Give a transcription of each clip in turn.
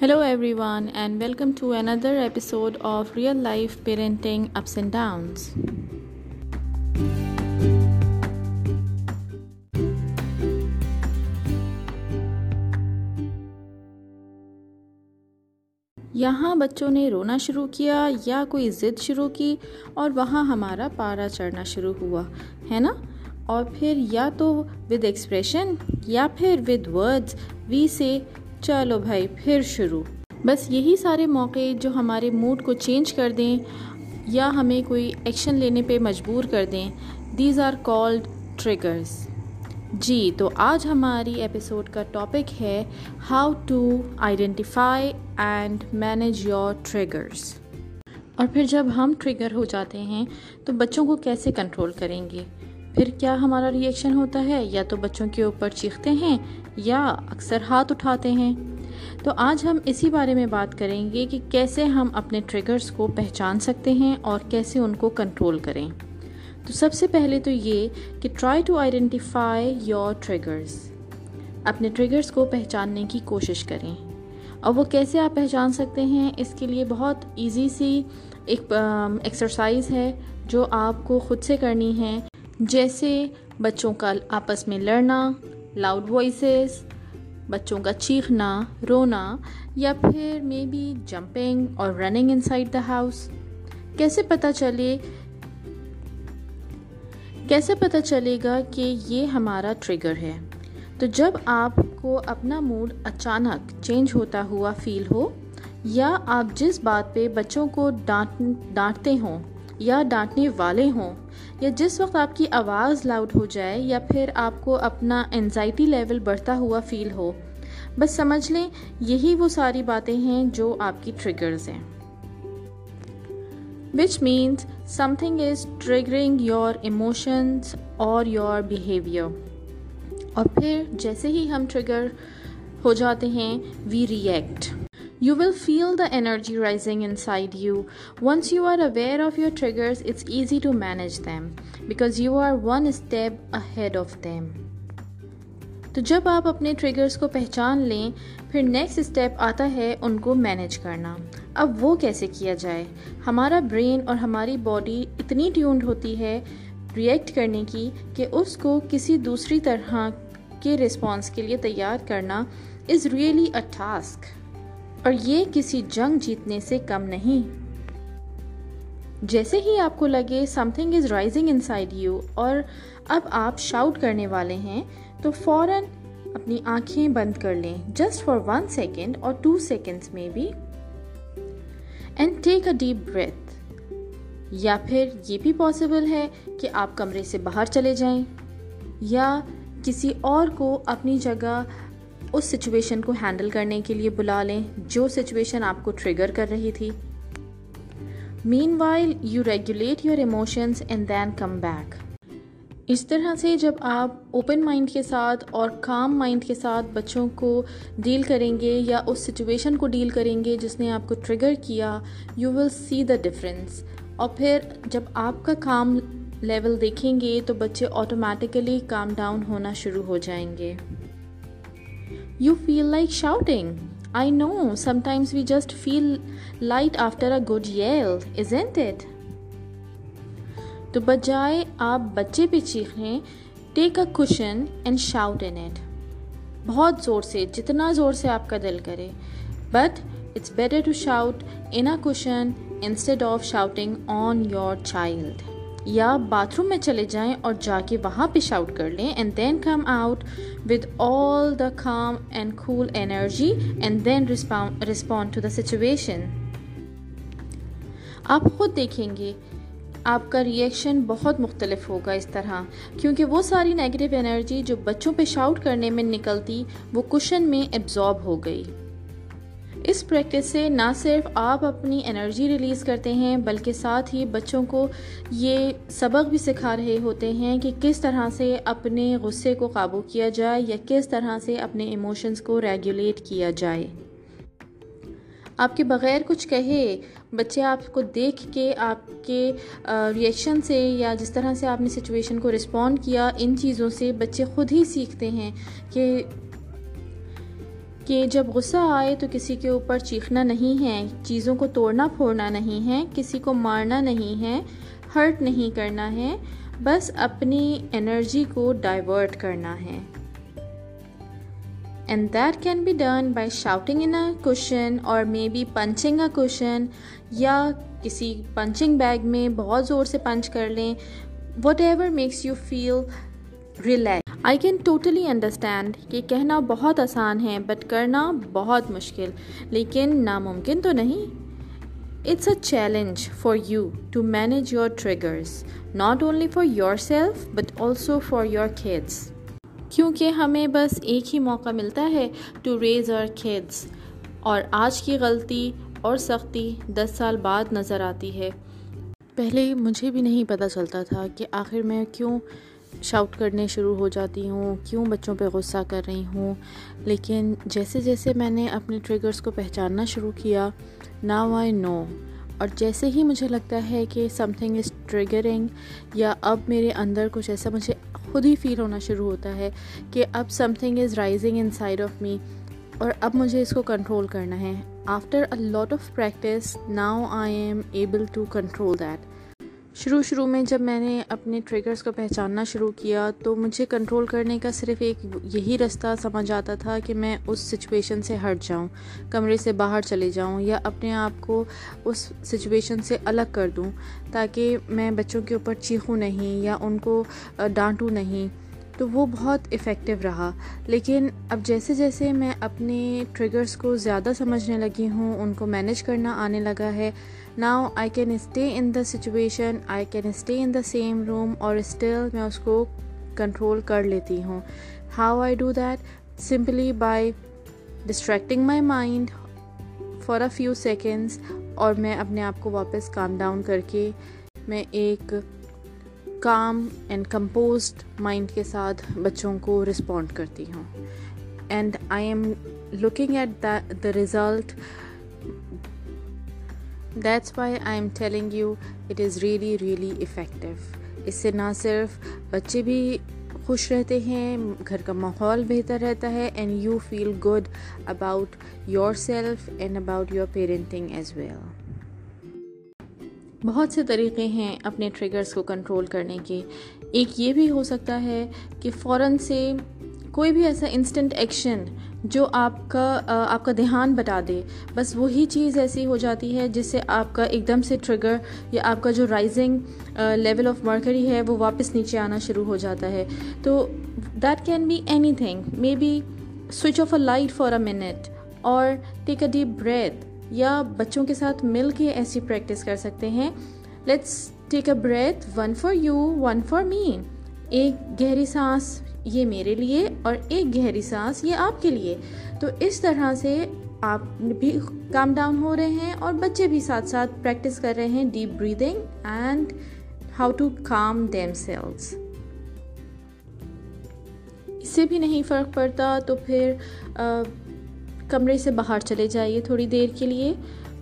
Hello, everyone, and welcome to another episode of Real Life Parenting Ups and Downs. یہاں بچوں نے رونا شروع کیا یا کوئی ضد شروع کی اور وہاں ہمارا پارا چڑھنا شروع ہوا ہے نا اور پھر یا تو ود ایکسپریشن یا پھر ود ورڈز وی سے چلو بھائی، پھر شروع۔ بس یہی سارے موقع جو ہمارے موڈ کو چینج کر دیں یا ہمیں کوئی ایکشن لینے پہ مجبور کر دیں دیز آر کالڈ ٹریگرس جی تو آج ہماری ایپیسوڈ کا ٹاپک ہے how to identify and manage your triggers اور پھر جب ہم ٹریگر ہو جاتے ہیں، تو بچوں کو کیسے کنٹرول کریں گے؟ پھر کیا ہمارا ری ایکشن ہوتا ہے؟ یا تو بچوں کے اوپر چیختے ہیں یا اکثر ہاتھ اٹھاتے ہیں۔ تو آج ہم اسی بارے میں بات کریں گے کہ کیسے ہم اپنے ٹریگرز کو پہچان سکتے ہیں اور کیسے ان کو کنٹرول کریں۔ تو سب سے پہلے تو یہ کہ try to identify your triggers اپنے ٹریگرز کو پہچاننے کی کوشش کریں۔ اور وہ کیسے آپ پہچان سکتے ہیں؟ اس کے لیے بہت ایزی سی ایک ایکسرسائز ہے جو آپ کو خود سے کرنی ہے۔ جیسے بچوں کا آپس میں لڑنا لاؤڈ وائسز بچوں کا چیخنا، رونا، یا پھر مے بی جمپنگ اور running inside the house کیسے پتہ چلے، کیسے پتہ چلے گا کہ یہ ہمارا ٹریگر ہے؟ تو جب آپ کو اپنا موڈ اچانک چینج ہوتا ہوا فیل ہو، یا آپ جس بات پہ بچوں کو ڈانٹ ڈانٹتے ہوں یا ڈانٹنے والے ہوں یا جس وقت آپ کی آواز لاؤڈ ہو جائے یا پھر آپ کو اپنا انزائٹی لیول بڑھتا ہوا فیل ہو، بس سمجھ لیں یہی وہ ساری باتیں ہیں جو آپ کی ٹریگرز ہیں۔ Which means something is triggering your emotions اور یور بیہیویئر اور پھر جیسے ہی ہم ٹریگر ہو جاتے ہیں we react You will feel the energy rising inside you. Once you are aware of your triggers, it's easy to manage them because you are one step ahead of them. تو جب آپ اپنے triggers کو پہچان لیں پھر next step آتا ہے ان کو مینیج کرنا اب وہ کیسے کیا جائے ہمارا برین اور ہماری باڈی اتنی ٹیونڈ ہوتی ہے ریئیکٹ کرنے کی کہ اس کو کسی دوسری طرح کے رسپانس کے لیے تیار کرنا از ریئلی اے ٹاسک اور یہ کسی جنگ جیتنے سے کم نہیں۔ جیسے ہی آپ کو لگے something is rising inside you اور اب آپ شاؤٹ کرنے والے ہیں، تو فوراً اپنی آنکھیں بند کر لیں۔ جسٹ فار ون سیکنڈ اور ٹو سیکنڈس میں بھی and take a deep breath یا پھر یہ بھی پاسبل ہے کہ آپ کمرے سے باہر چلے جائیں۔ یا کسی اور کو اپنی جگہ اس سچویشن کو ہینڈل کرنے کے لیے بلا لیں جو سچویشن آپ کو ٹریگر کر رہی تھی۔ Meanwhile you regulate your emotions and then come back اس طرح سے جب آپ اوپن مائنڈ کے ساتھ اور کام مائنڈ کے ساتھ بچوں کو ڈیل کریں گے یا اس سچویشن کو ڈیل کریں گے جس نے آپ کو ٹریگر کیا you will C the difference اور پھر جب آپ کا کام لیول دیکھیں گے تو بچے آٹومیٹیکلی کام ڈاؤن ہونا شروع ہو جائیں گے۔ You feel like shouting. I know, sometimes we just feel light after a good yell, isn't it? تو بجائے آپ بچے پہ چیخیں take a cushion and shout in it بہت زور سے جتنا زور سے آپ کا دل کرے but it's better to shout in a cushion instead of shouting on your child یا باتھ روم میں چلے جائیں اور جا کے وہاں پہ شاؤٹ کر لیں and then come out with all the calm and cool energy and then respond to the situation آپ خود دیکھیں گے، آپ کا ریئیکشن بہت مختلف ہوگا اس طرح، کیونکہ وہ ساری نیگیٹو انرجی جو بچوں پہ شاؤٹ کرنے میں نکلتی، وہ کشن میں ایبزارب ہو گئی۔ اس پریکٹس سے نہ صرف آپ اپنی انرجی ریلیز کرتے ہیں، بلکہ ساتھ ہی بچوں کو یہ سبق بھی سکھا رہے ہوتے ہیں کہ کس طرح سے اپنے غصے کو قابو کیا جائے یا کس طرح سے اپنے ایموشنز کو ریگولیٹ کیا جائے۔ آپ کے بغیر کچھ کہے، بچے آپ کو دیکھ کے آپ کے ریئیکشن سے یا جس طرح سے آپ نے سچویشن کو رسپونڈ کیا، ان چیزوں سے بچے خود ہی سیکھتے ہیں کہ کہ جب غصہ آئے تو کسی کے اوپر چیخنا نہیں ہے، چیزوں کو توڑنا پھوڑنا نہیں ہے، کسی کو مارنا نہیں ہے، ہرٹ نہیں کرنا ہے، بس اپنی انرجی کو ڈائیورٹ کرنا ہے۔ And that can be done by shouting in a cushion اور مے بی پنچنگ اے کوشن یا کسی پنچنگ بیگ میں بہت زور سے پنچ کر لیں۔ Whatever makes you feel relax. I can totally understand کہ کہنا بہت آسان ہے بٹ کرنا بہت مشکل، لیکن ناممکن تو نہیں۔ It's a challenge for you to manage your triggers not only for yourself but also for your kids کیونکہ ہمیں بس ایک ہی موقع ملتا ہے ٹو ریز اور کھیڈس اور آج کی غلطی اور سختی دس سال بعد نظر آتی ہے۔ پہلے مجھے بھی نہیں پتہ چلتا تھا کہ آخر میں کیوں شاؤٹ کرنے شروع ہو جاتی ہوں، کیوں بچوں پہ غصہ کر رہی ہوں؟ لیکن جیسے جیسے میں نے اپنے ٹریگرز کو پہچاننا شروع کیا ناؤ آئی نو اور جیسے ہی مجھے لگتا ہے کہ سم تھنگ از ٹریگرنگ یا اب میرے اندر کچھ ایسا مجھے خود ہی فیل ہونا شروع ہوتا ہے کہ اب something is rising inside of me اور اب مجھے اس کو کنٹرول کرنا ہے۔ After a lot of practice now I am able to control that شروع شروع میں جب میں نے اپنے ٹریگرز کو پہچاننا شروع کیا تو مجھے کنٹرول کرنے کا صرف ایک یہی رستہ سمجھ آتا تھا کہ میں اس سچویشن سے ہٹ جاؤں، کمرے سے باہر چلے جاؤں یا اپنے آپ کو اس سچویشن سے الگ کر دوں تاکہ میں بچوں کے اوپر چیخوں نہیں یا ان کو ڈانٹوں نہیں۔ تو وہ بہت افیکٹو رہا۔ لیکن اب جیسے جیسے میں اپنے ٹریگرز کو زیادہ سمجھنے لگی ہوں، ان کو مینیج کرنا آنے لگا ہے now I can stay in the situation I can stay in the same room اور اسٹل میں اس کو کنٹرول کر لیتی ہوں how I do that simply by distracting my mind for a few seconds اور میں اپنے آپ کو واپس کام ڈاؤن کر کے میں ایک کام اینڈ کمپوزڈ مائنڈ کے ساتھ بچوں کو رسپونڈ کرتی ہوں and I am looking at the the result that's why I am telling you it is really really effective اس سے نہ صرف بچے بھی خوش رہتے ہیں، گھر کا ماحول بہتر رہتا ہے and you feel good about yourself and about your parenting as well بہت سے طریقے ہیں اپنے ٹریگرس کو کنٹرول کرنے کے۔ ایک یہ بھی ہو سکتا ہے کہ فوراً سے کوئی بھی ایسا انسٹنٹ ایکشن جو آپ کا آپ کا دھیان بتا دے، بس وہی چیز ایسی ہو جاتی ہے جس سے آپ کا ایک دم سے ٹریگر یا آپ کا جو رائزنگ لیول آف مرکری ہے وہ واپس نیچے آنا شروع ہو جاتا ہے۔ تو that can be anything maybe switch off a light for a minute اور ٹیک اے ڈیپ بریتھ یا بچوں کے ساتھ مل کے ایسی پریکٹس کر سکتے ہیں۔ Let's take a breath one for you one for me ایک گہری سانس یہ میرے لیے اور ایک گہری سانس یہ آپ کے لیے۔ تو اس طرح سے آپ بھی کام ڈاؤن ہو رہے ہیں اور بچے بھی ساتھ ساتھ پریکٹس کر رہے ہیں deep breathing and how to calm themselves اس سے بھی نہیں فرق پڑتا تو پھر کمرے سے باہر چلے جائیے تھوڑی دیر کے لیے۔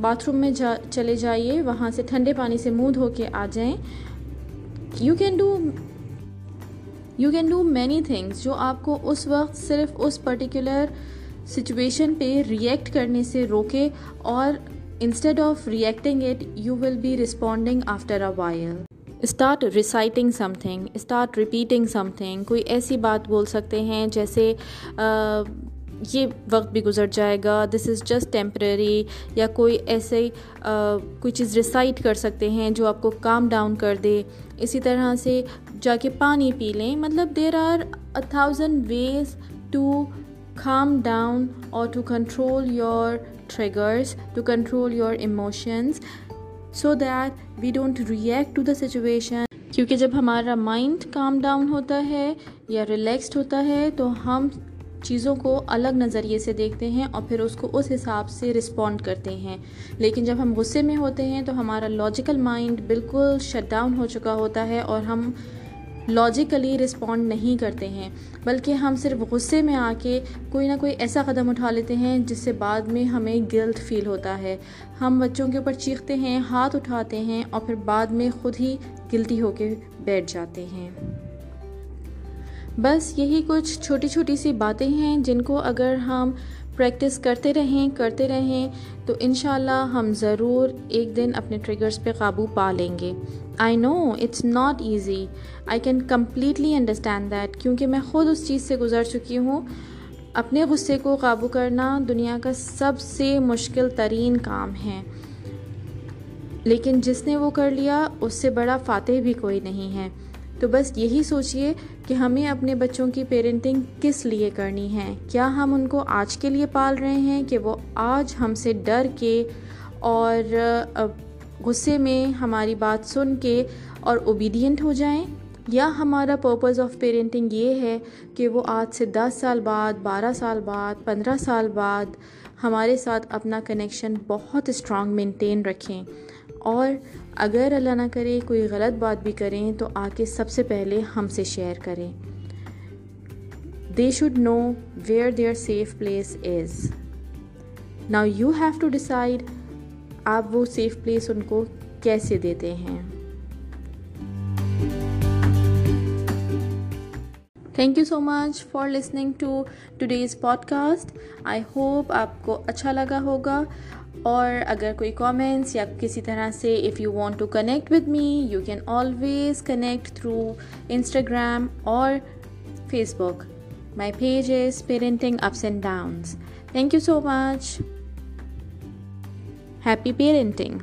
باتھ روم میں جا، چلے جائیے، وہاں سے ٹھنڈے پانی سے منہ دھو کے آ جائیں۔ You can do you can do many things جو آپ کو اس وقت صرف اس پرٹیکولر سچویشن پہ ریئیکٹ کرنے سے روکے اور instead of reacting it you will be responding after a while start reciting something start repeating something کوئی ایسی بات بول سکتے ہیں جیسے یہ وقت بھی گزر جائے گا دس از جسٹ ٹیمپرری یا کوئی ایسے کوئی چیز ریسائٹ کر سکتے ہیں جو آپ کو کام ڈاؤن کر دے۔ اسی طرح سے جا کے پانی پی لیں۔ مطلب there are a thousand ways to calm down اور to control your triggers to control your emotions so that we don't react to the situation کیونکہ جب ہمارا مائنڈ کام ڈاؤن ہوتا ہے یا ریلیکسڈ ہوتا ہے، تو ہم چیزوں کو الگ نظریے سے دیکھتے ہیں اور پھر اس کو اس حساب سے رسپونڈ کرتے ہیں۔ لیکن جب ہم غصے میں ہوتے ہیں، تو ہمارا لاجیکل مائنڈ بالکل شٹ ڈاؤن ہو چکا ہوتا ہے اور ہم لاجیکلی رسپونڈ نہیں کرتے ہیں، بلکہ ہم صرف غصے میں آ کے کوئی نہ کوئی ایسا قدم اٹھا لیتے ہیں جس سے بعد میں ہمیں گلٹ فیل ہوتا ہے۔ ہم بچوں کے اوپر چیختے ہیں، ہاتھ اٹھاتے ہیں اور پھر بعد میں خود ہی گلٹی ہو کے بیٹھ جاتے ہیں۔ بس یہی کچھ چھوٹی چھوٹی سی باتیں ہیں جن کو اگر ہم پریکٹس کرتے رہیں کرتے رہیں، تو انشاءاللہ ہم ضرور ایک دن اپنے ٹریگرز پہ قابو پا لیں گے۔ I know it's not easy I can completely understand that کیونکہ میں خود اس چیز سے گزر چکی ہوں۔ اپنے غصے کو قابو کرنا دنیا کا سب سے مشکل ترین کام ہے۔ لیکن جس نے وہ کر لیا، اس سے بڑا فاتح بھی کوئی نہیں ہے۔ تو بس یہی سوچئے کہ ہمیں اپنے بچوں کی پیرنٹنگ کس لیے کرنی ہے؟ کیا ہم ان کو آج کے لیے پال رہے ہیں کہ وہ آج ہم سے ڈر کے اور غصے میں ہماری بات سن کے اور اوبیڈینٹ ہو جائیں؟ یا ہمارا پرپز آف پیرنٹنگ یہ ہے کہ وہ آج سے دس سال بعد، بارہ سال بعد، پندرہ سال بعد ہمارے ساتھ اپنا کنیکشن بہت اسٹرانگ مینٹین رکھیں۔ اور اگر اللہ نہ کرے، کوئی غلط بات بھی کریں تو آ کے سب سے پہلے ہم سے شیئر کریں۔ They should know where their safe place is now you have to decide آپ وہ سیف پلیس ان کو کیسے دیتے ہیں۔ Thank you so much for listening to today's podcast I hope آپ کو اچھا لگا ہوگا۔ اور اگر کوئی کامنٹس یا کسی طرح سے if you want to connect with me you can always connect through Instagram اور Facebook my page is parenting ups and downs thank you so much happy parenting